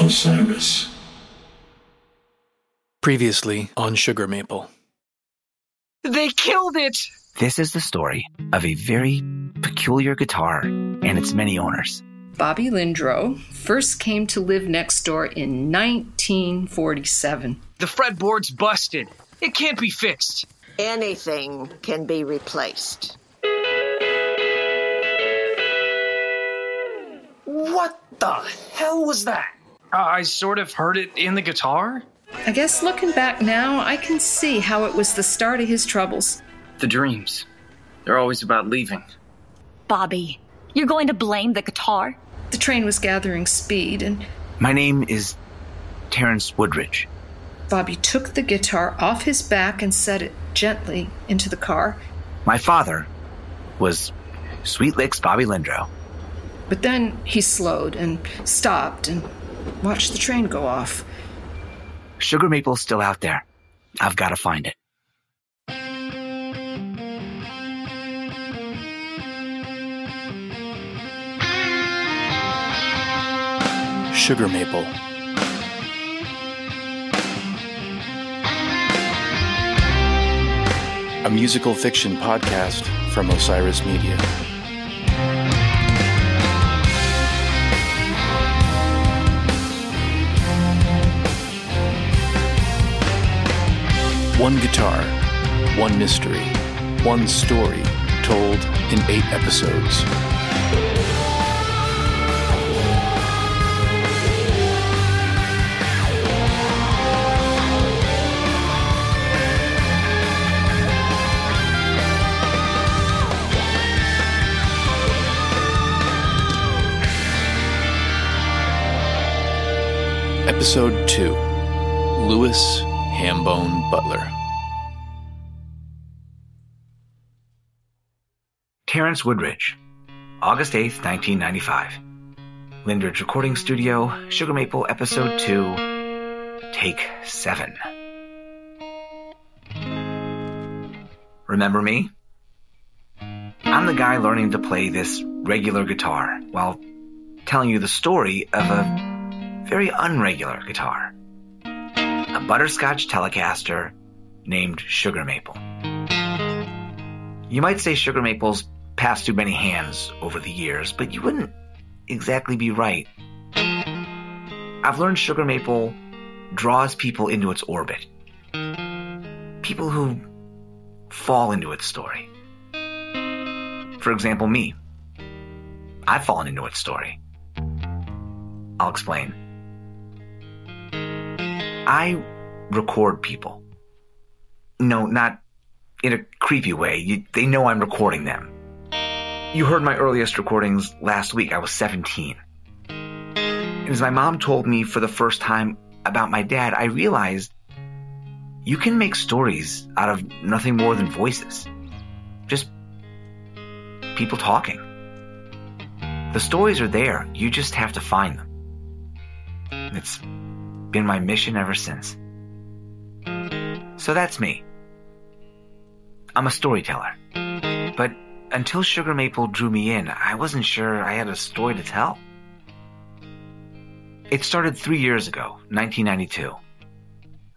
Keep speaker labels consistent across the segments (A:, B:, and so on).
A: Osiris.
B: Previously on Sugar Maple.
C: They killed it!
D: This is the story of a very peculiar guitar and its many owners.
E: Bobby Lindro first came to live next door in 1947.
C: The fretboard's busted. It can't be fixed.
F: Anything can be replaced.
C: What the hell was that? Uh, I sort of heard it in the guitar.
E: I guess looking back now, I can see how it was the start of his troubles.
C: The dreams. They're always about leaving.
G: Bobby, you're going to blame the guitar?
E: The train was gathering speed, and
D: My name is Terrence Woodridge.
E: Bobby took the guitar off his back and set it gently into the car.
D: My father was Sweet Licks Bobby Lindro.
E: But then he slowed and stopped and watched the train go off.
D: Sugar Maple's still out there. I've got to find it.
B: Sugar Maple. A musical fiction podcast from Osiris Media. One guitar, one mystery, one story told in eight episodes. Episode 2 Louis Hambone Butler.
D: Terrence Woodridge, August 8th, 1995. Lindridge Recording Studio, Sugar Maple, Episode 2, Take 7. Remember me? I'm the guy learning to play this regular guitar while telling you the story of a very unregular guitar. A butterscotch Telecaster named Sugar Maple. You might say Sugar Maple's passed through many hands over the years, but you wouldn't exactly be right. I've learned Sugar Maple draws people into its orbit. People who fall into its story. For example, me. I've fallen into its story. I'll explain. I record people. No, not in a creepy way. You, they know I'm recording them. You heard my earliest recordings last week. I was 17. And as my mom told me for the first time about my dad, I realized you can make stories out of nothing more than voices. Just people talking. The stories are there. You just have to find them. It's been my mission ever since. So that's me. I'm a storyteller. But until Sugar Maple drew me in, I wasn't sure I had a story to tell. It started three years ago, 1992.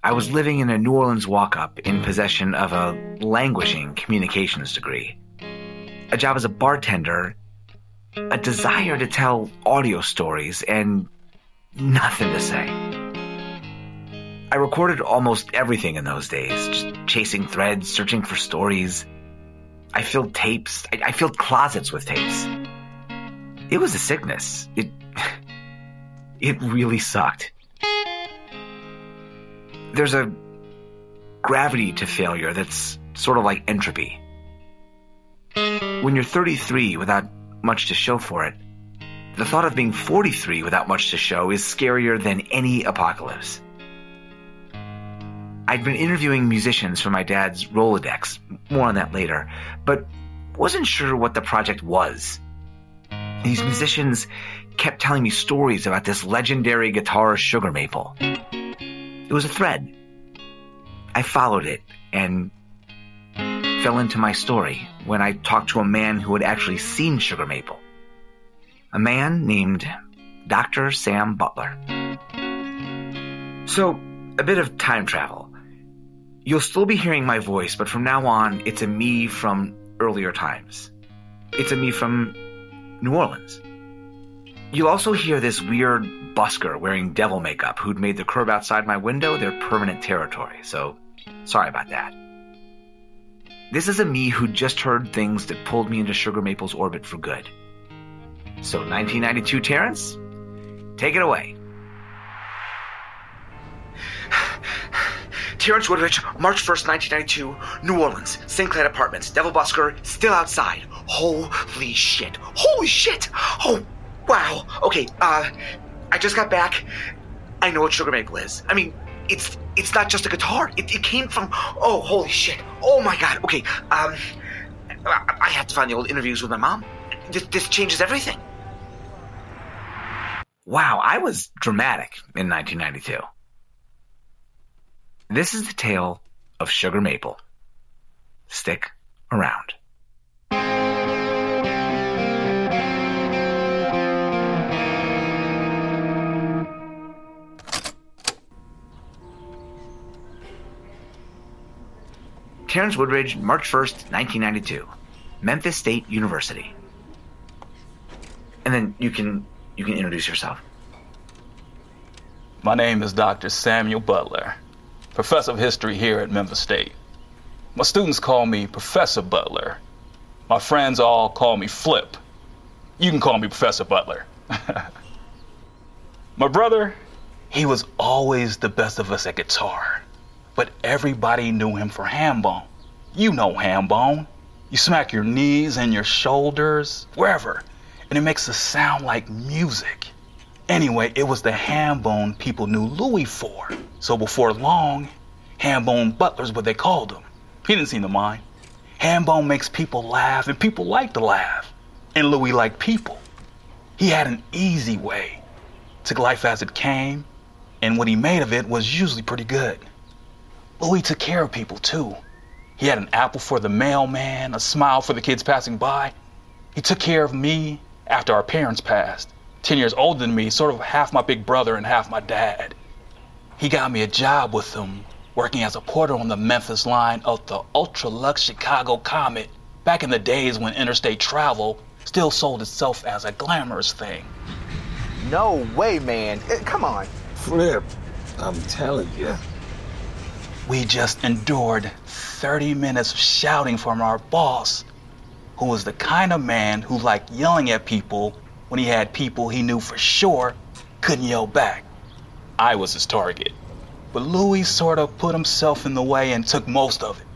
D: I was living in a New Orleans walk up in possession of a languishing communications degree, a job as a bartender, a desire to tell audio stories, and nothing to say. I recorded almost everything in those days, just chasing threads, searching for stories. I filled tapes. I, I filled closets with tapes. It was a sickness. It, it really sucked. There's a gravity to failure that's sort of like entropy. When you're 33 without much to show for it, the thought of being 43 without much to show is scarier than any apocalypse. I'd been interviewing musicians for my dad's Rolodex, more on that later, but wasn't sure what the project was. These musicians kept telling me stories about this legendary guitar Sugar Maple. It was a thread. I followed it and fell into my story when I talked to a man who had actually seen Sugar Maple. A man named Dr. Sam Butler. So, a bit of time travel. You'll still be hearing my voice, but from now on, it's a me from earlier times. It's a me from New Orleans. You'll also hear this weird busker wearing devil makeup who'd made the curb outside my window their permanent territory, so sorry about that. This is a me who just heard things that pulled me into Sugar Maple's orbit for good. So, 1992 Terrence, take it away. Terrence Woodridge, March 1st, 1992, New Orleans, Sinclair Apartments, Devil Busker, still outside. Holy shit. Holy shit! Oh, wow. Okay, uh, I just got back. I know what Sugar Maple is. I mean, it's it's not just a guitar. It, it came from. Oh, holy shit! Oh my god. Okay, um, I, I have to find the old interviews with my mom. This, this changes everything. Wow, I was dramatic in 1992. This is the tale of Sugar Maple. Stick around. Terrence Woodridge, March 1st, 1992. Memphis State University. And then you can you can introduce yourself.
A: My name is Dr. Samuel Butler, professor of history here at Memphis State. My students call me Professor Butler. My friends all call me Flip. You can call me Professor Butler. My brother, he was always the best of us at guitar, but everybody knew him for Hambone. You know Hambone. You smack your knees and your shoulders, wherever, and it makes a sound like music. Anyway, it was the Hambone people knew Louis for. So before long, Hambone Butler's what they called him. He didn't seem to mind. Hambone makes people laugh, and people like to laugh. And Louis liked people. He had an easy way. Took life as it came, and what he made of it was usually pretty good. Louis took care of people too. He had an apple for the mailman, a smile for the kids passing by. He took care of me after our parents passed. 10 years older than me, sort of half my big brother and half my dad. He got me a job with him, working as a porter on the Memphis line of the ultra lux Chicago Comet back in the days when interstate travel still sold itself as a glamorous thing.
H: No way, man. Eh, Come on.
I: Flip, I'm telling you.
A: We just endured 30 minutes of shouting from our boss, who was the kind of man who liked yelling at people when he had people he knew for sure couldn't yell back. I was his target. But Louis sort of put himself in the way and took most of it.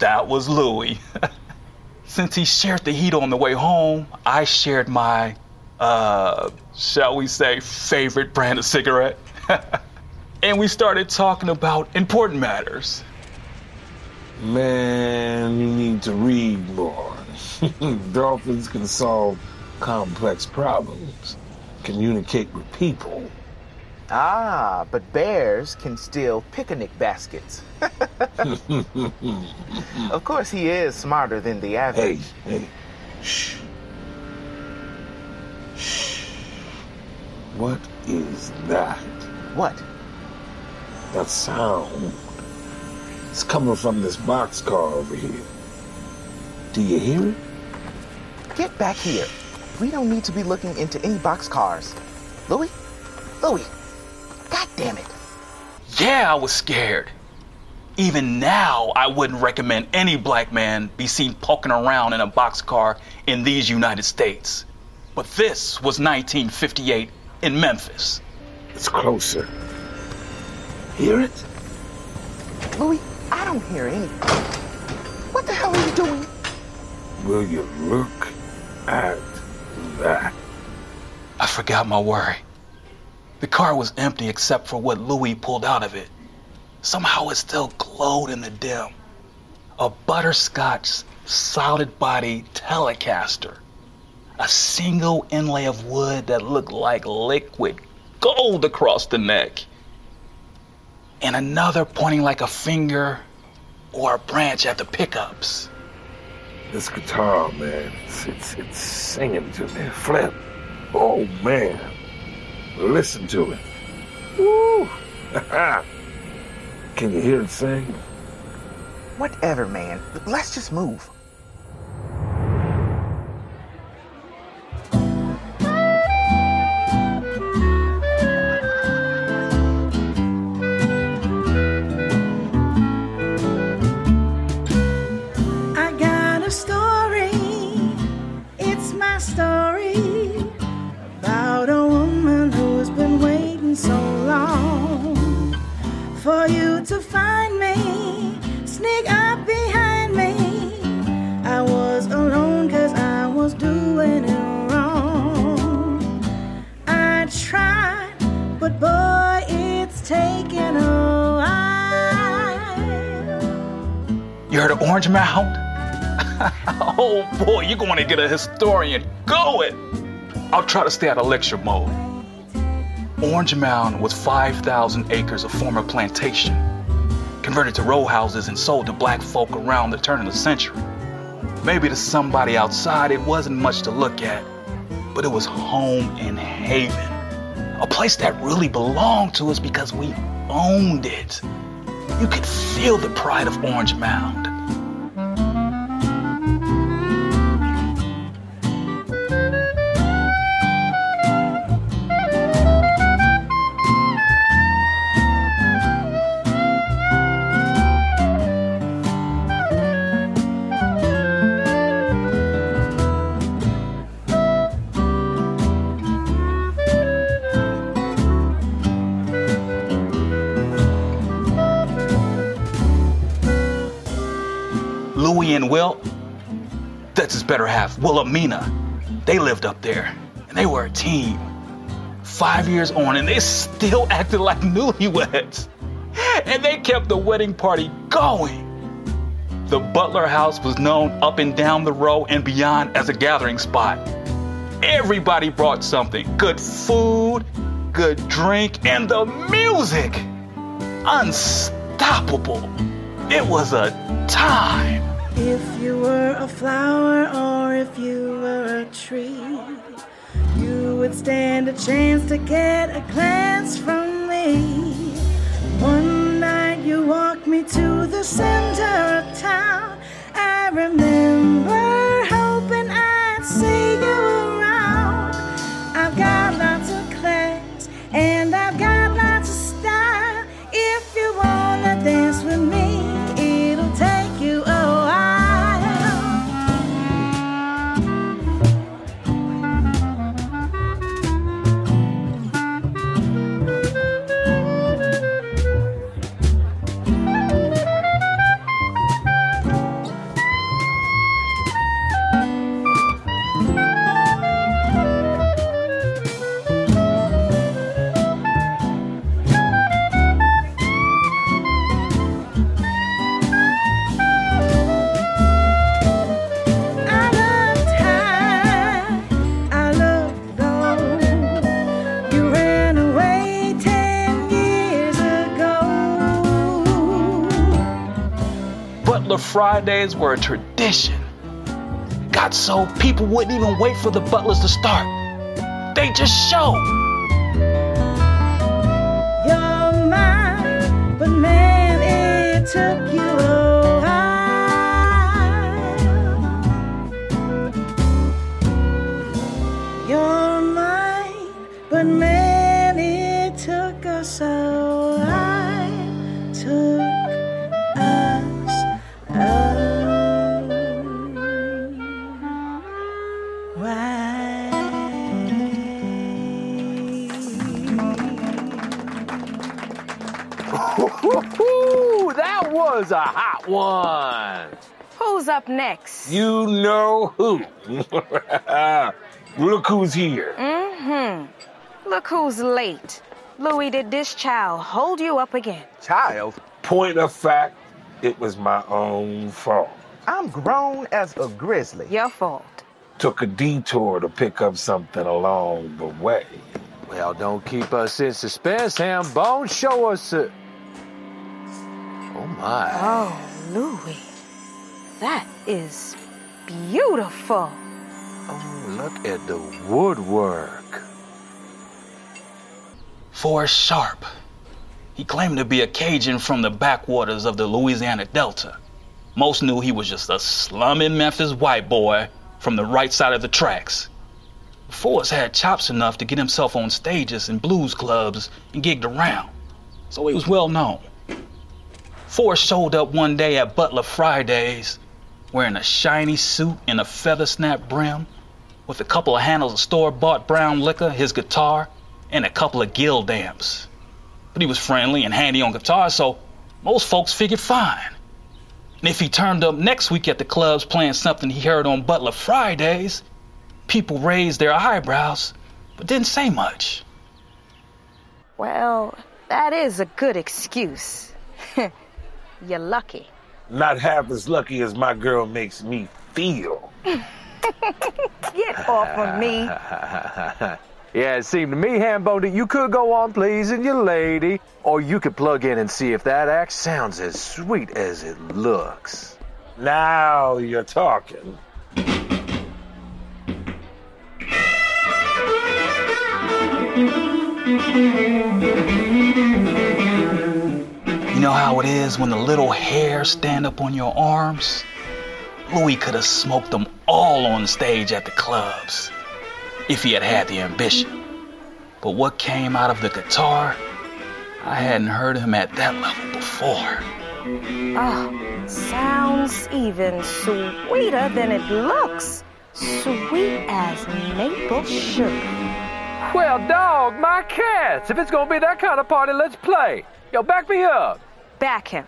A: That was Louis. Since he shared the heat on the way home, I shared my, uh, shall we say, favorite brand of cigarette. and we started talking about important matters.
I: Man, you need to read more. Dolphins can solve complex problems, communicate with people.
H: Ah, but bears can steal picnic baskets. of course, he is smarter than the average.
I: Hey, hey, shh. Shh. What is that?
H: What?
I: That sound. It's coming from this boxcar over here. Do you hear it?
H: Get back here. We don't need to be looking into any boxcars. Louis? Louis! God damn it.
A: Yeah, I was scared. Even now, I wouldn't recommend any black man be seen poking around in a boxcar in these United States. But this was 1958 in Memphis.
I: It's closer. Hear it?
H: Louis, I don't hear anything. What the hell are you doing?
I: Will you look at that?
A: I forgot my worry. The car was empty except for what Louis pulled out of it. Somehow it still glowed in the dim. A butterscotch solid body Telecaster. A single inlay of wood that looked like liquid gold across the neck. And another pointing like a finger or a branch at the pickups.
I: This guitar, man, it's, it's, it's singing to me. Flip. Oh, man. Listen to it. Woo! Can you hear it sing?
H: Whatever, man. Let's just move.
J: Boy,
A: you're going to get a historian going. I'll try to stay out of lecture mode. Orange Mound was 5,000 acres of former plantation, converted to row houses and sold to black folk around the turn of the century. Maybe to somebody outside it wasn't much to look at, but it was home and haven. A place that really belonged to us because we owned it. You could feel the pride of Orange Mound. Louis and Will, that's his better half, Wilhelmina. They lived up there, and they were a team. Five years on, and they still acted like newlyweds. And they kept the wedding party going. The Butler house was known up and down the row and beyond as a gathering spot. Everybody brought something good food, good drink, and the music. Unstoppable. It was a time.
J: If you were a flower or if you were a tree, you would stand a chance to get a glance from me. One night you walked me to the center of town. I remember hoping I'd see you
A: Fridays were a tradition. Got so people wouldn't even wait for the butlers to start. They just show.
J: But man, it took you
I: was a hot one.
K: Who's up next?
I: You know who. Look who's here.
K: Mm-hmm. Look who's late. Louis, did this child hold you up again?
H: Child,
I: Point of fact, it was my own fault.
H: I'm grown as a grizzly.
K: Your fault.
I: Took a detour to pick up something along the way.
L: Well, don't keep us in suspense, Ham. Bone, Show us it. Oh my.
K: Oh, Louis. That is beautiful.
L: Oh, look at the woodwork.
A: Forrest Sharpe. He claimed to be a Cajun from the backwaters of the Louisiana Delta. Most knew he was just a slumming Memphis white boy from the right side of the tracks. Forrest had chops enough to get himself on stages and blues clubs and gigged around, so he was well known. Forrest showed up one day at Butler Fridays wearing a shiny suit and a feather snap brim, with a couple of handles of store bought brown liquor, his guitar, and a couple of guild amps. But he was friendly and handy on guitar, so most folks figured fine. And if he turned up next week at the clubs playing something he heard on Butler Fridays, people raised their eyebrows, but didn't say much.
K: Well, that is a good excuse. You're lucky.
I: Not half as lucky as my girl makes me feel.
K: Get off of me.
L: yeah, it seemed to me, Hambone, that you could go on pleasing your lady, or you could plug in and see if that act sounds as sweet as it looks.
I: Now you're talking.
A: You know how it is when the little hairs stand up on your arms? Louis could have smoked them all on stage at the clubs if he had had the ambition. But what came out of the guitar, I hadn't heard him at that level before.
K: Oh, sounds even sweeter than it looks. Sweet as maple sugar.
L: Well, dog, my cats. If it's gonna be that kind of party, let's play. Yo, back me up.
K: Back him.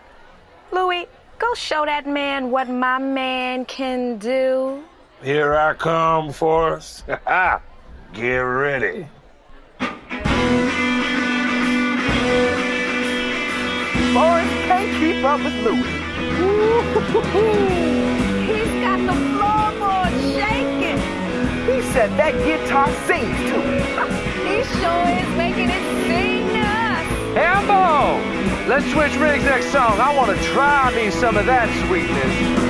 K: Louis, go show that man what my man can do.
I: Here I come, Forrest. Get ready.
L: Forrest can't keep up with Louis.
K: He's got the floorboard shaking.
L: He said that guitar sings to him.
K: he sure is making it sing to us.
L: Hambo! Let's switch rigs next song. I want to try me some of that sweetness.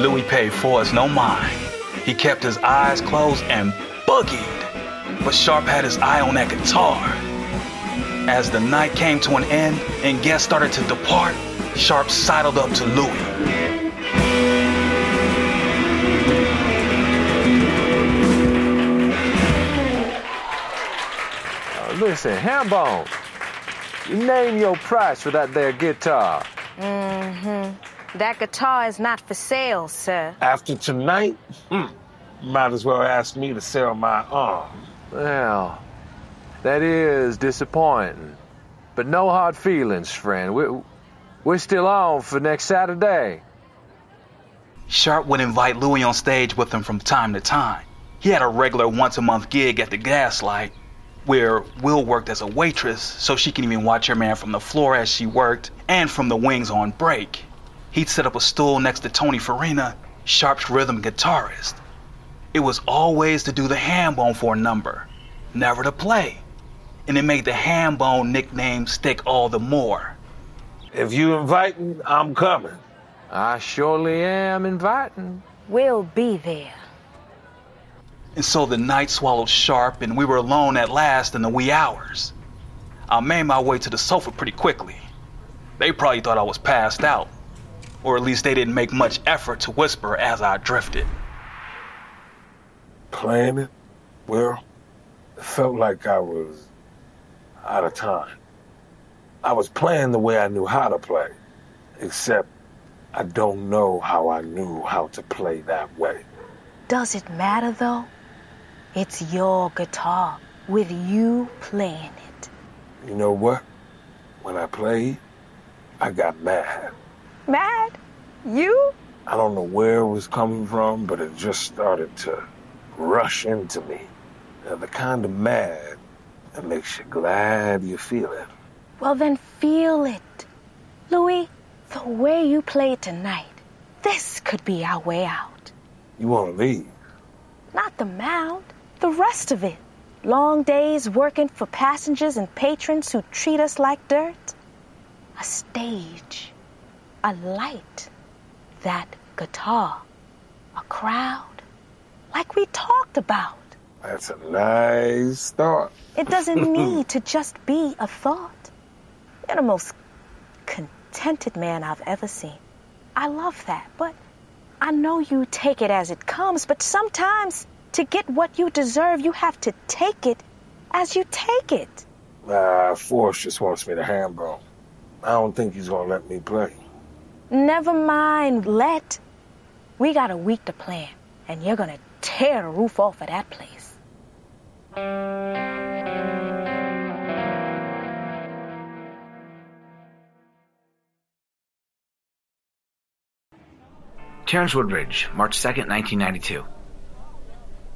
A: Louis paid Forrest no mind. He kept his eyes closed and boogied. But Sharpe had his eye on that guitar. As the night came to an end and guests started to depart, Sharpe sidled up to Louis.
L: Uh, listen, Hambone, you name your price for that there guitar.
K: Mm-hmm. That guitar is not for sale, sir.
I: After tonight, hmm, might as well ask me to sell my arm.
L: Well, that is disappointing. But no hard feelings, friend. We're, we're still on for next Saturday.
A: Sharpe would invite Louis on stage with him from time to time. He had a regular once a month gig at the Gaslight, where Will worked as a waitress so she can even watch her man from the floor as she worked and from the wings on break. He'd set up a stool next to Tony Farina, Sharpe's rhythm guitarist. It was always to do the hambone for a number, never to play. And it made the hambone nickname stick all the more.
I: If you inviting, I'm coming.
L: I surely am inviting.
K: We'll be there.
A: And so the night swallowed Sharpe, and we were alone at last in the wee hours. I made my way to the sofa pretty quickly. They probably thought I was passed out, or at least they didn't make much effort to whisper as I drifted.
I: Playing it? Well, it felt like I was out of time. I was playing the way I knew how to play, except I don't know how I knew how to play that way.
K: Does it matter, though? It's your guitar with you playing it.
I: You know what? When I played, I got mad.
K: Mad? You?
I: I don't know where it was coming from, but it just started to rush into me. Now, the kind of mad that makes you glad you feel it.
K: Well, then feel it. Louis, the way you played tonight, this could be our way out.
I: You want to leave?
K: Not the mound, the rest of it. Long days working for passengers and patrons who treat us like dirt. A stage, a light, that guitar, a crowd, like we talked about.
I: That's a nice thought.
K: It doesn't need to just be a thought. You're the most contented man I've ever seen. I love that, but I know you take it as it comes, but sometimes to get what you deserve, you have to take it as you take it.
I: Nah, Forrest just wants me to hambone. I don't think he's gonna let me play.
K: Never mind, let. We got a week to plan, and you're gonna tear the roof off of that place.
D: Terrence Woodridge, March 2nd, 1992.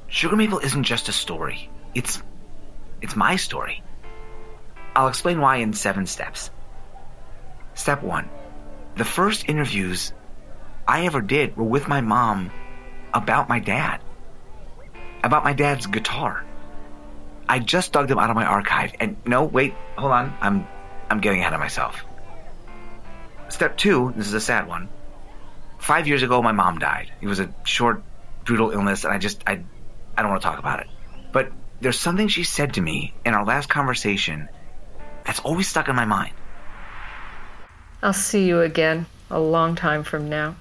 D: Sugar Maple isn't just a story. It's it's my story. I'll explain why in 7 steps. Step 1. The first interviews I ever did were with my mom about my dad. About my dad's guitar. I just dug them out of my archive and no, wait, hold on. I'm I'm getting ahead of myself. Step 2, this is a sad one five years ago, my mom died. It was a short, brutal illness, and I just, I, I don't want to talk about it. But there's something she said to me in our last conversation that's always stuck in my mind.
E: I'll see you again a long time from now.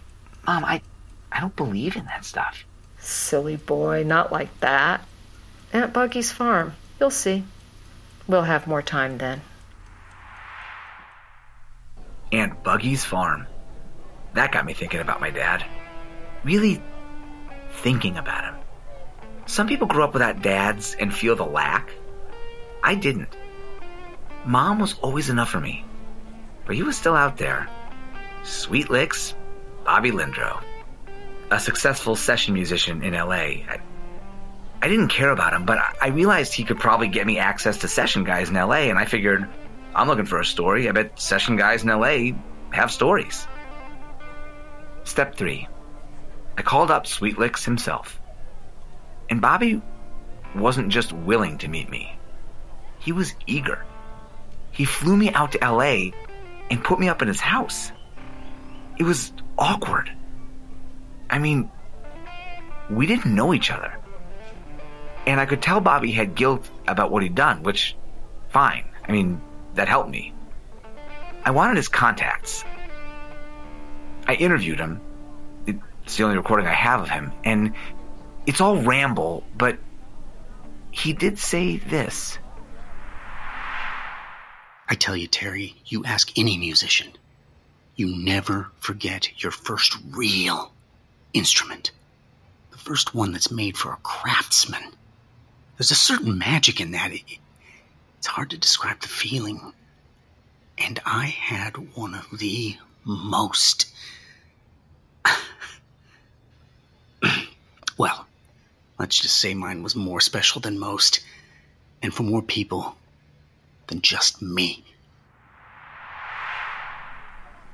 D: Mom, I, I don't believe in that stuff.
E: Silly boy, not like that. Aunt Buggy's farm. You'll see. We'll have more time then.
D: Aunt Buggy's farm. That got me thinking about my dad. Really thinking about him. Some people grow up without dads and feel the lack. I didn't. Mom was always enough for me. But he was still out there. Sweet Licks, Bobby Lindro. A successful session musician in LA. I, I didn't care about him, but I realized he could probably get me access to session guys in LA, and I figured, I'm looking for a story. I bet session guys in LA have stories. Step 3. I called up Sweet Licks himself. And Bobby wasn't just willing to meet me, he was eager. He flew me out to LA and put me up in his house. It was awkward. I mean, we didn't know each other. And I could tell Bobby had guilt about what he'd done, which, fine. I mean, that helped me. I wanted his contacts. I interviewed him. It's the only recording I have of him. And it's all ramble, but he did say this.
M: I tell you, Terry, you ask any musician, you never forget your first real instrument. The first one that's made for a craftsman. There's a certain magic in that. It, it's hard to describe the feeling. And I had one of the most. well, let's just say mine was more special than most, and for more people than just me.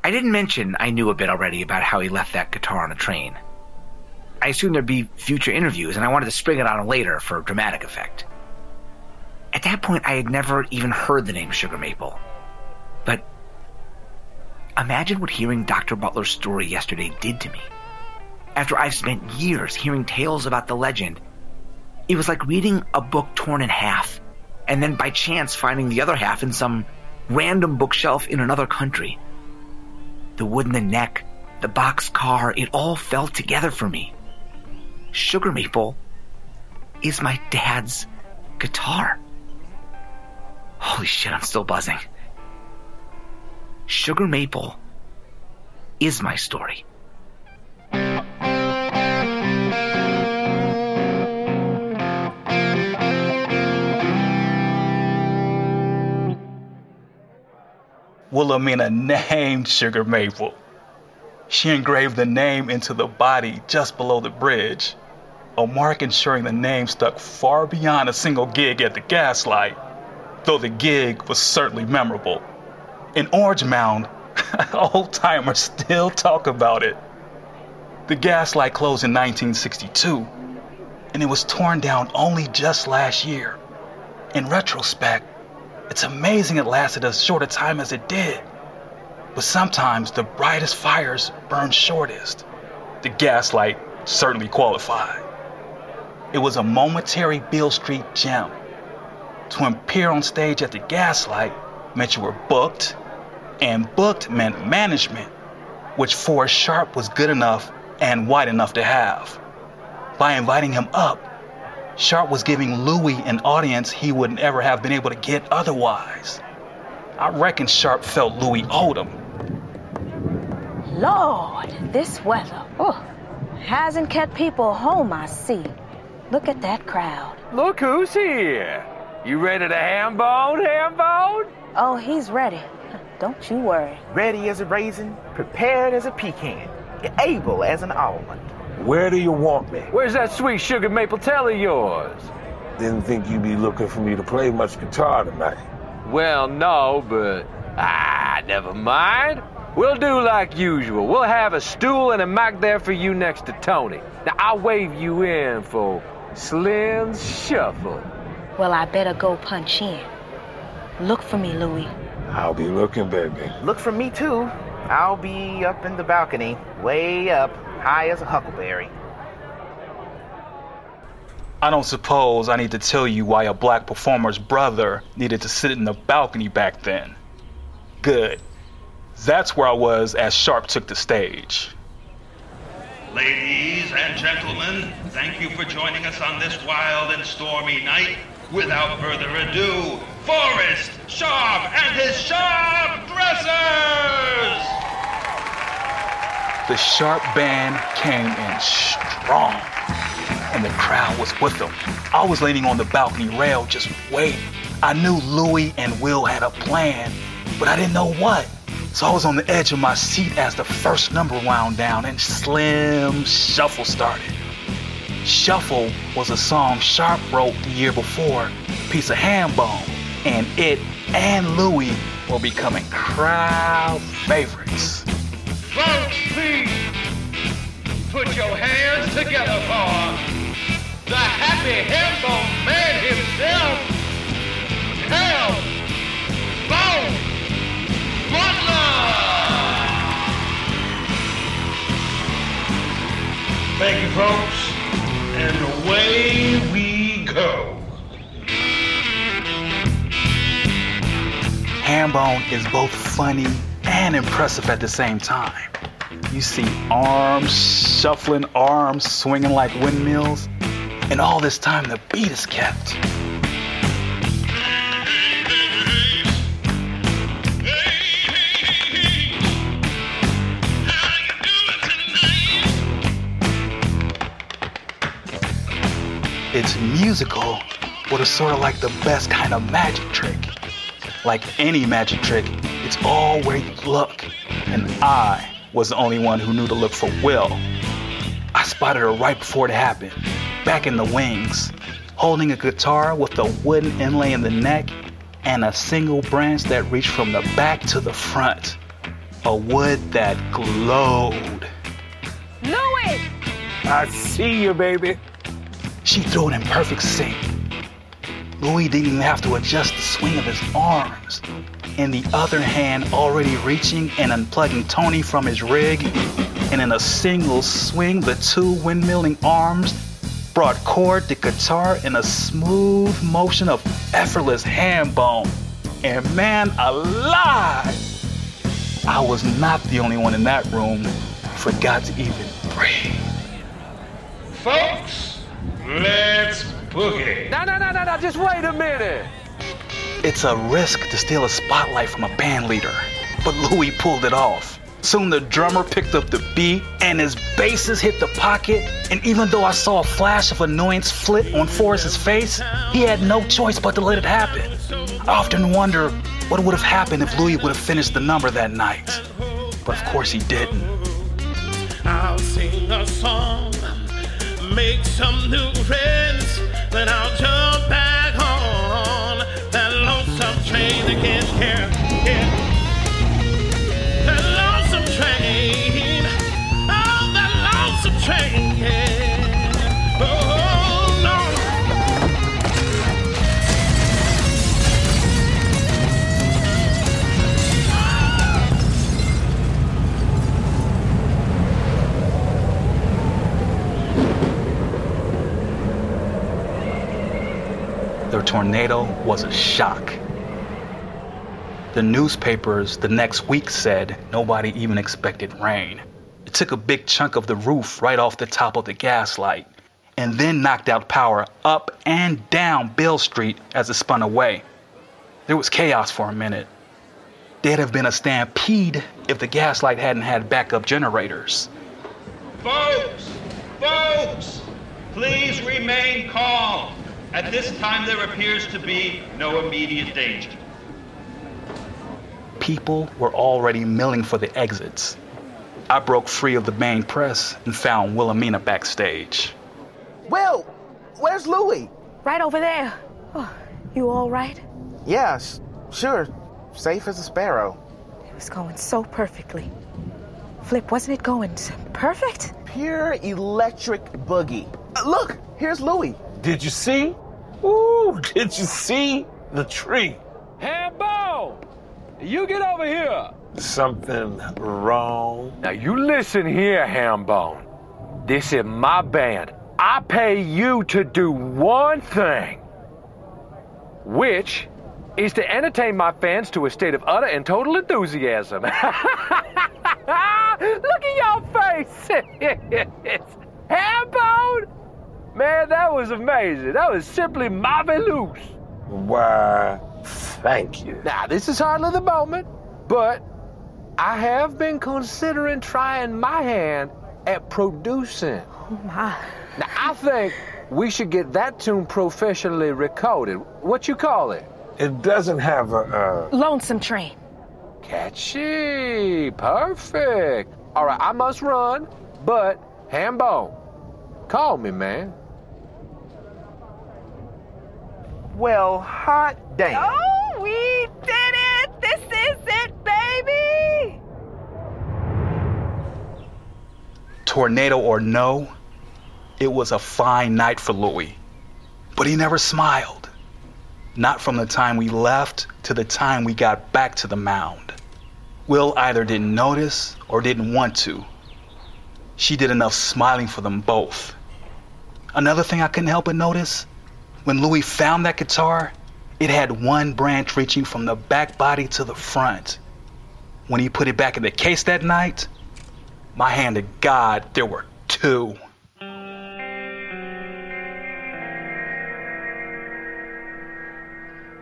D: I didn't mention I knew a bit already about how he left that guitar on a train. I assumed there'd be future interviews, and I wanted to spring it on later for dramatic effect. At that point, I had never even heard the name Sugar Maple. But imagine what hearing Dr. Butler's story yesterday did to me. After I've spent years hearing tales about the legend, it was like reading a book torn in half, and then by chance finding the other half in some random bookshelf in another country. The wood in the neck, the box car, it all fell together for me. Sugar Maple is my dad's guitar. Holy shit, I'm still buzzing. Sugar Maple is my story.
A: Wilhelmina named Sugar Maple. She engraved the name into the body just below the bridge, a mark ensuring the name stuck far beyond a single gig at the Gaslight, though the gig was certainly memorable. In Orange Mound, old timers still talk about it. The Gaslight closed in 1962, and it was torn down only just last year. In retrospect, it's amazing it lasted as short a time as it did. But sometimes the brightest fires burn shortest. The Gaslight certainly qualified. It was a momentary Beale Street gem. To appear on stage at the Gaslight meant you were booked, and booked meant management, which Forrest Sharpe was good enough and white enough to have. By inviting him up, Sharpe was giving Louis an audience he would never have been able to get otherwise. I reckon Sharpe felt Louis owed him.
K: Lord, this weather, oh, hasn't kept people home, I see. Look at that crowd.
L: Look who's here. You ready to hambone, hambone?
K: Oh, he's ready. Don't you worry.
H: Ready as a raisin, prepared as a pecan, able as an almond.
I: Where do you want me?
L: Where's that sweet sugar maple Tele of yours?
I: Didn't think you'd be looking for me to play much guitar tonight.
L: Well, no, but. Ah, never mind. We'll do like usual. We'll have a stool and a mic there for you next to Tony. Now, I'll wave you in for Slim's Shuffle.
K: Well, I better go punch in. Look for me, Louis.
I: I'll be looking, baby.
H: Look for me too. I'll be up in the balcony, way up, high as a huckleberry.
A: I don't suppose I need to tell you why a black performer's brother needed to sit in the balcony back then. Good. That's where I was as Sharpe took the stage.
N: Ladies and gentlemen, thank you for joining us on this wild and stormy night. Without further ado, Forrest Sharpe and his Sharp Dressers!
A: The Sharp band came in strong, and the crowd was with them. I was leaning on the balcony rail just waiting. I knew Louis and Will had a plan, but I didn't know what. So I was on the edge of my seat as the first number wound down and Slim Shuffle started. Shuffle was a song Sharpe wrote the year before, Piece of Ham Bone, and it and Louis were becoming crowd favorites.
N: Folks, please put your hands together for the happy hambone man himself, Ham Bone Thank you, folks. And away we go.
A: Hambone is both funny and impressive at the same time. You see arms shuffling, arms swinging like windmills, and all this time the beat is kept. It's musical, but it's sort of like the best kind of magic trick. Like any magic trick, it's all where you look. And I was the only one who knew to look for Will. I spotted her right before it happened, back in the wings, holding a guitar with a wooden inlay in the neck and a single branch that reached from the back to the front. A wood that glowed.
K: Louis!
I: I see you, baby.
A: She threw it in perfect sync. Louis didn't even have to adjust the swing of his arms. In the other hand, already reaching and unplugging Tony from his rig, and in a single swing, the two windmilling arms brought chord to guitar in a smooth motion of effortless ham bone. And man alive! I was not the only one in that room who forgot to even breathe.
N: Folks, Let's boogie.
L: No, no, no, no, no, just wait a minute.
A: It's a risk to steal a spotlight from a band leader, but Louis pulled it off. Soon the drummer picked up the beat and his basses hit the pocket. And even though I saw a flash of annoyance flit on Forrest's face, he had no choice but to let it happen. I often wonder what would have happened if Louis would have finished the number that night. But of course he didn't.
O: I'll sing a song make some new friends, then I'll jump
A: The tornado was a shock. The newspapers the next week said nobody even expected rain. It took a big chunk of the roof right off the top of the gaslight and then knocked out power up and down Beale Street as it spun away. There was chaos for a minute. There'd have been a stampede if the gaslight hadn't had backup generators.
N: Folks! Folks! Please remain calm. At this time, there appears to be no immediate danger.
A: People were already milling for the exits. I broke free of the main press and found Wilhelmina backstage.
H: Will, where's Louie?
K: Right over there. Oh, you all right?
H: Yes, sure. Safe as a sparrow.
K: It was going so perfectly. Flip, wasn't it going perfect?
H: Pure electric boogie. Uh, look, here's Louie.
I: Did you see? Ooh, did you see the tree?
L: Hambo! You get over here!
I: Something wrong?
L: Now you listen here, Hambone. This is my band. I pay you to do one thing, which is to entertain my fans to a state of utter and total enthusiasm. Look at your faces! Hambone! Man, that was amazing. That was simply marvelous.
I: Why, thank you.
L: Now, this is hardly the moment, but I have been considering trying my hand at producing.
K: Oh, my.
L: Now, I think we should get that tune professionally recorded. What you call it?
I: It doesn't have a. Uh...
K: Lonesome Train.
L: Catchy. Perfect. All right, I must run, but Hambone, call me, man.
H: Well, hot damn.
K: Oh, we did it! This is it, baby!
A: Tornado or no, it was a fine night for Louis. But he never smiled. Not from the time we left to the time we got back to the mound. Will either didn't notice or didn't want to. She did enough smiling for them both. Another thing I couldn't help but notice when Louis found that guitar, it had one branch reaching from the back body to the front. When he put it back in the case that night, my hand to God, there were two.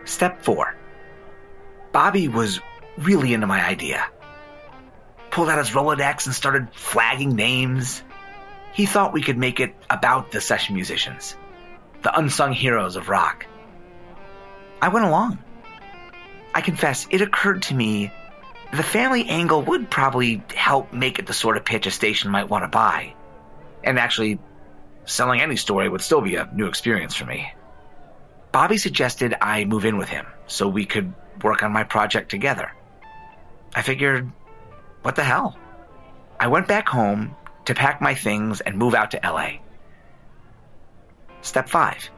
D: Step four. Bobby was really into my idea. Pulled out his Rolodex and started flagging names. He thought we could make it about the session musicians, the unsung heroes of rock. I went along. I confess, it occurred to me the family angle would probably help make it the sort of pitch a station might want to buy. And actually, selling any story would still be a new experience for me. Bobby suggested I move in with him so we could work on my project together. I figured, what the hell? I went back home to pack my things and move out to LA. Step 5.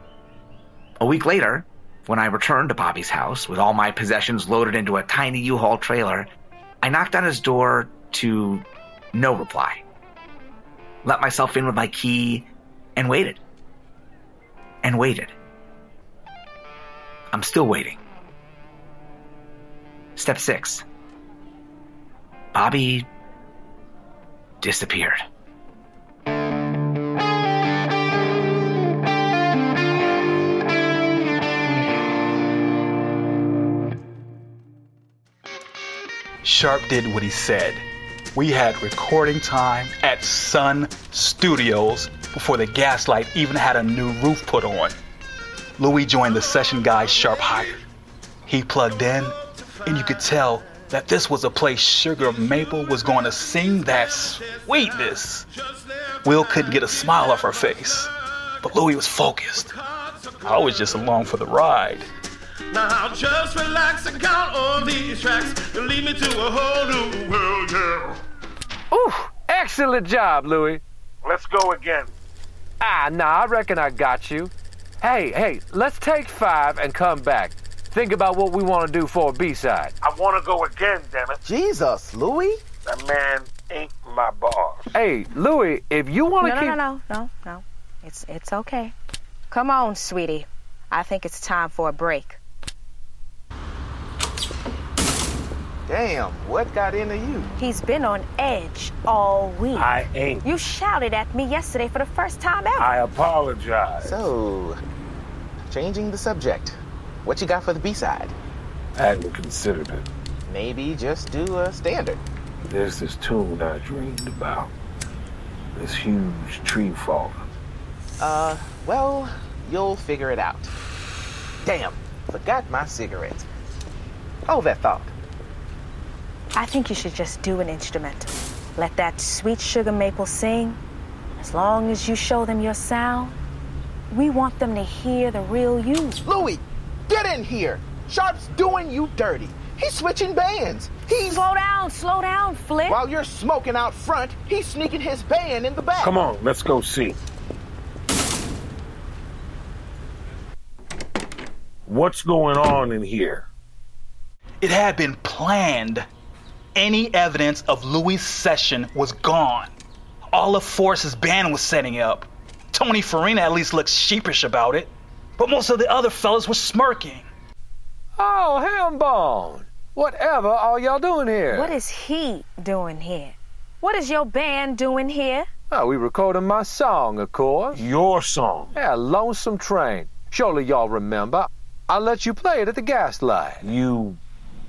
D: A week later, when I returned to Bobby's house with all my possessions loaded into a tiny U Haul trailer, I knocked on his door to no reply. Let myself in with my key and waited. And waited. I'm still waiting. Step 6. Bobby disappeared.
A: Sharpe did what he said. We had recording time at Sun Studios before the Gaslight even had a new roof put on. Louis joined the session guys Sharpe hired. He plugged in, and you could tell that this was a place Sugar Maple was going to sing that sweetness. Will couldn't get a smile off her face, but Louis was focused. I was just along for the ride.
O: Now just relax and count on these tracks and lead me to a whole new world, yeah.
L: Ooh, excellent job, Louis.
I: Let's go again.
L: Ah, nah, I reckon I got you. Hey, hey, let's take five and come back. Think about what we want to do for a B-side.
I: I want to go again, damn it.
H: Jesus, Louie.
I: That man ain't my boss.
L: Hey, Louis, if you want to
K: no,
L: keep.
K: no, no, no, no. It's it's okay. Come on, sweetie. I think it's time for a break.
H: Damn, what got into you?
K: He's been on edge all week.
I: I ain't.
K: You shouted at me yesterday for the first time ever.
I: I apologize.
H: So, changing the subject. What you got for the B-side?
I: I hadn't considered it.
H: Maybe just do a standard.
I: There's this tune I dreamed about. This huge tree falling.
H: Uh, well, you'll figure it out. Damn, forgot my cigarette. Hold that thought.
K: I think you should just do an instrumental. Let that sweet sugar maple sing. As long as you show them your sound, we want them to hear the real you.
H: Louis, get in here. Sharpe's doing you dirty. He's switching bands. He's
K: slow down, slow down, Flip.
H: While you're smoking out front, he's sneaking his band in the back.
I: Come on, let's go see. What's going on in here?
A: It had been planned. Any evidence of Louis' session was gone. All of Forrest's band was setting up. Tony Farina at least looked sheepish about it, but most of the other fellas were smirking.
L: Oh, Hambone! Whatever are y'all doing here?
K: What is he doing here? What is your band doing here?
L: Oh, we recording my song, of course.
I: Your song?
L: Yeah, Lonesome Train. Surely y'all remember. I let you play it at the Gaslight.
I: You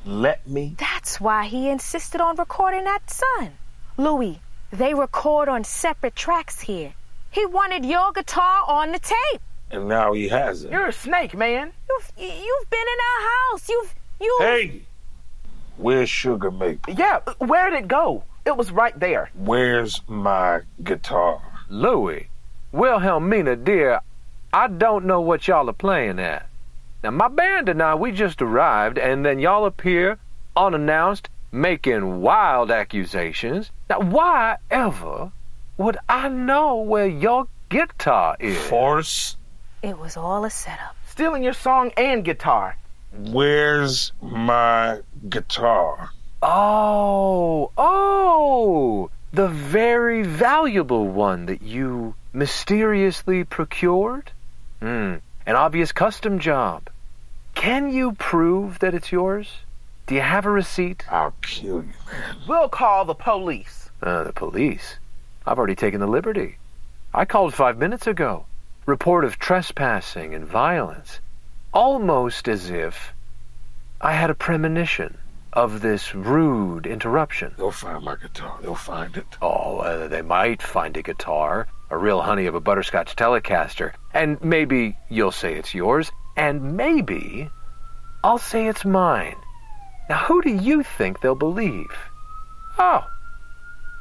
I: let me?
K: That's why he insisted on recording that son. Louis, they record on separate tracks here. He wanted your guitar on the tape.
I: And now he has it.
H: You're a snake, man.
K: You've you've been in our house. You've you.
I: Hey, where's Sugar Maple?
H: Yeah, where'd it go? It was right there.
I: Where's my guitar?
L: Louis, Wilhelmina, dear, I don't know what y'all are playing at. Now, my band and I, we just arrived, and then y'all appear unannounced, making wild accusations. Now, why ever would I know where your guitar is?
I: Force?
K: It was all a setup.
H: Stealing your song and guitar.
I: Where's my guitar?
L: Oh, oh, the very valuable one that you mysteriously procured? Hmm, an obvious custom job. Can you prove that it's yours? Do you have a receipt?
I: I'll kill you, man.
H: We'll call the police.
L: Uh, the police? I've already taken the liberty. I called five minutes ago. Report of trespassing and violence. Almost as if I had a premonition of this rude interruption.
I: They'll find my guitar. They'll find it.
L: Oh, uh, they might find a guitar, a real honey of a butterscotch Telecaster, and maybe you'll say it's yours, and maybe I'll say it's mine. Now, who do you think they'll believe? Oh,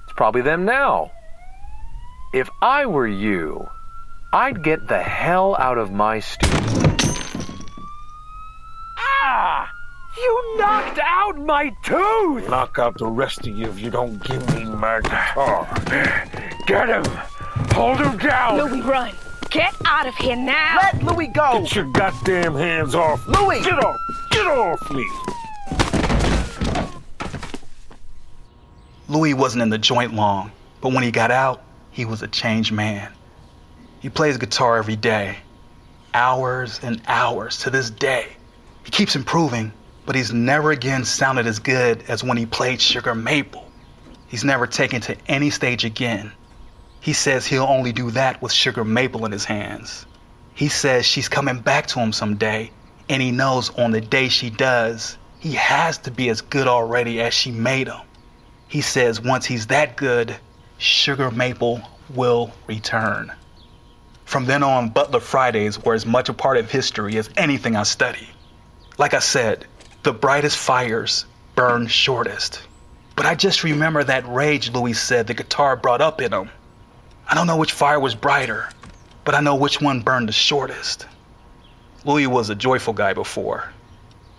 L: it's probably them now. If I were you, I'd get the hell out of my studio. Ah! You knocked out my tooth!
I: Knock out the rest of you if you don't give me my guitar.
L: Get him! Hold him down!
K: Louis, run! Get out of here now!
H: Let Louis go!
I: Get your goddamn hands off me.
H: Louis!
I: Get off! Get off me!
A: Louis wasn't in the joint long, but when he got out, he was a changed man. He plays guitar every day, hours and hours to this day. He keeps improving, but he's never again sounded as good as when he played Sugar Maple. He's never taken to any stage again. He says he'll only do that with Sugar Maple in his hands. He says she's coming back to him someday, and he knows on the day she does, he has to be as good already as she made him. He says once he's that good, Sugar Maple will return. From then on, Butler Fridays were as much a part of history as anything I study. Like I said, the brightest fires burn shortest. But I just remember that rage Louis said the guitar brought up in him. I don't know which fire was brighter, but I know which one burned the shortest. Louis was a joyful guy before.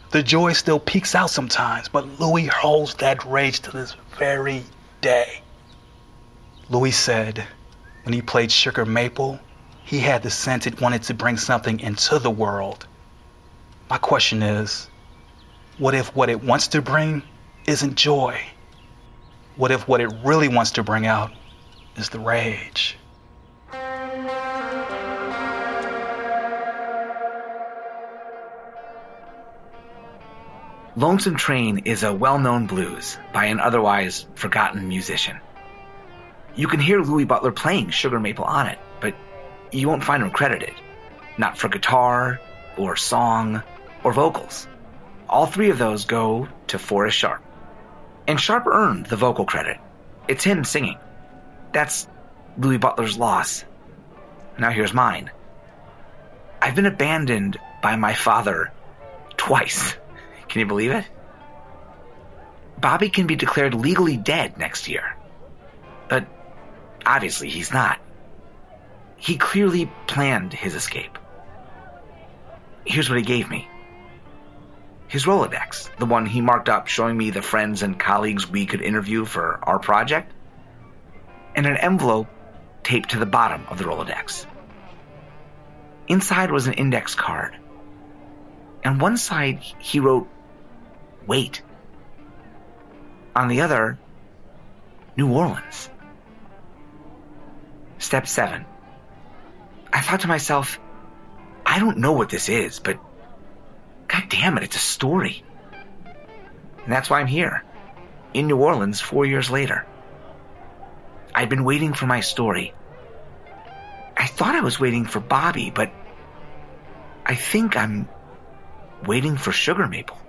A: The joy still peeks out sometimes, but Louis holds that rage to this very day. Louis said when he played Sugar Maple, he had the sense it wanted to bring something into the world. My question is what if what it wants to bring isn't joy? What if what it really wants to bring out is the rage?
D: Lonesome Train is a well known blues by an otherwise forgotten musician. You can hear Louis Butler playing Sugar Maple on it, but you won't find him credited. Not for guitar, or song, or vocals. All three of those go to Forrest Sharpe. And Sharpe earned the vocal credit. It's him singing. That's Louis Butler's loss. Now here's mine. I've been abandoned by my father twice. Can you believe it? Bobby can be declared legally dead next year. But obviously he's not. He clearly planned his escape. Here's what he gave me his Rolodex, the one he marked up showing me the friends and colleagues we could interview for our project, and an envelope taped to the bottom of the Rolodex. Inside was an index card. On one side, he wrote, Wait. On the other, New Orleans. Step 7. I thought to myself, I don't know what this is, but God damn it, it's a story. And that's why I'm here, in New Orleans four years later. I'd been waiting for my story. I thought I was waiting for Bobby, but I think I'm waiting for Sugar Maple.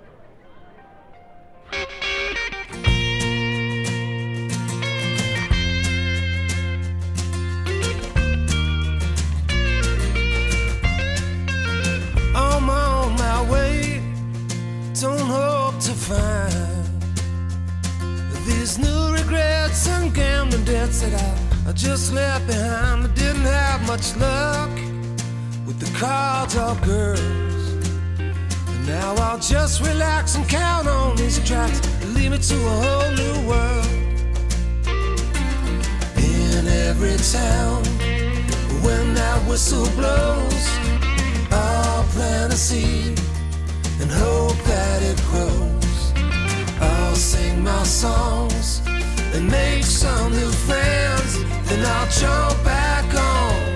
O: Just left behind. I didn't have much luck with the cards or girls. And now I'll just relax and count on these tracks to lead me to a whole new world. In every town, when that whistle blows. I'll plant a seed and hope that it grows. I'll sing my songs and make some new friends. Then I'll jump back on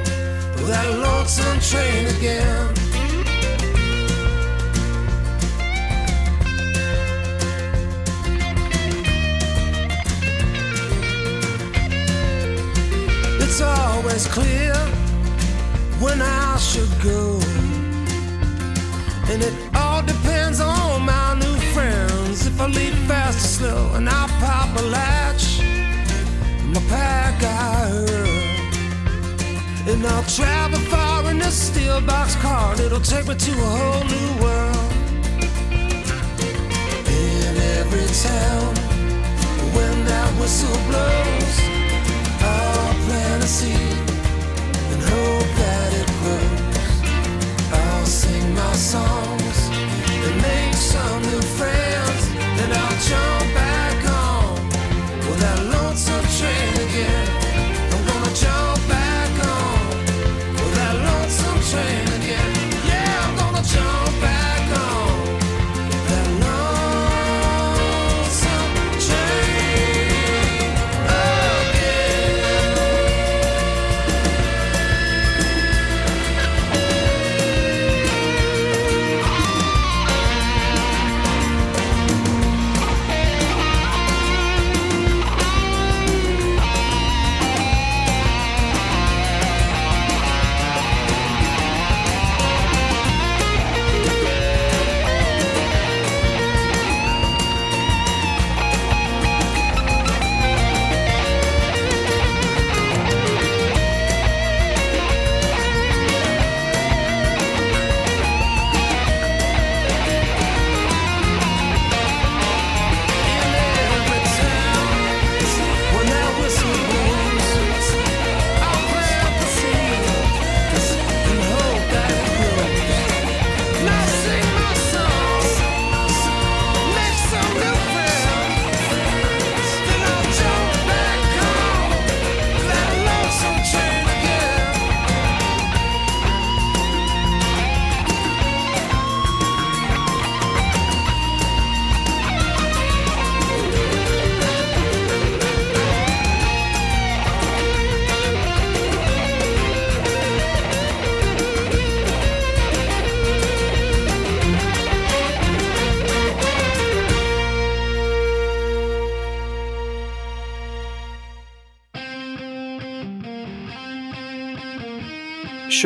O: that lonesome train again. It's always clear when I should go. And it all depends on my new friends. If I leave fast or slow, and I pop a latch, my pack I hurl. And I'll travel far in a steel box car. and It'll take me to a whole new world. In every town, when that whistle blows, I'll plant a seed and hope that it grows. I'll sing my songs and make some new friends. Then I'll jump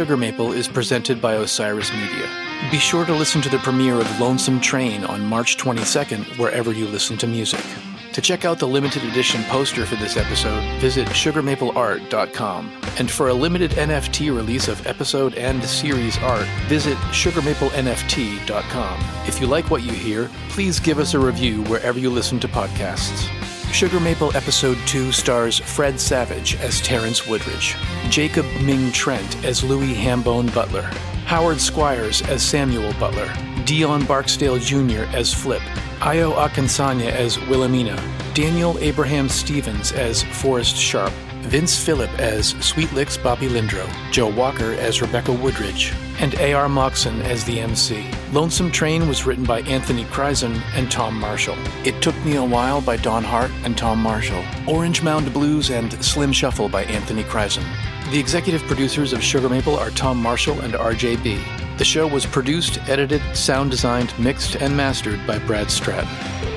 B: Sugar Maple is presented by Osiris Media. Be sure to listen to the premiere of Lonesome Train on March 22nd, wherever you listen to music. To check out the limited edition poster for this episode, visit sugarmapleart.com. And for a limited NFT release of episode and series art, visit sugarmaplenft.com. If you like what you hear, please give us a review wherever you listen to podcasts. Sugar Maple Episode 2 stars Fred Savage as Terrence Woodridge, Jacob Ming Trent as Louis Hambone Butler, Howard Squires as Samuel Butler, Deon Barksdale Jr. as Flip, Ayo Akansanya as Wilhelmina, Daniel Abraham Stevens as Forrest Sharpe, Vince Phillip as Sweet Licks Bobby Lindro, Jo Walker as Rebecca Woodridge, and A.R. Moxon as the MC. Lonesome Train was written by Anthony Krizan and Tom Marshall. It Took Me a While by Don Hart and Tom Marshall. Orange Mound Blues and Slim Shuffle by Anthony Krizan. The executive producers of Sugar Maple are Tom Marshall and RJB. The show was produced, edited, sound designed, mixed, and mastered by Brad Stratton.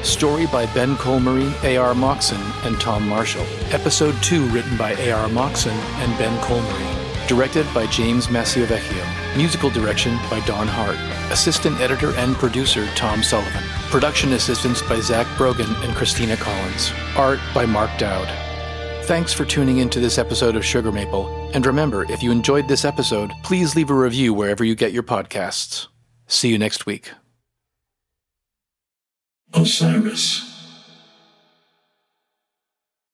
B: Story by Ben Colmery, A.R. Moxon, and Tom Marshall. Episode 2 written by A.R. Moxon and Ben Colmery. Directed by James Massiovecchio. Musical direction by Don Hart. Assistant editor and producer Tom Sullivan. Production assistance by Zach Brogan and Christina Collins. Art by Mark Dowd. Thanks for tuning in to this episode of Sugar Maple. And remember, if you enjoyed this episode, please leave a review wherever you get your podcasts. See you next week.
P: Osiris.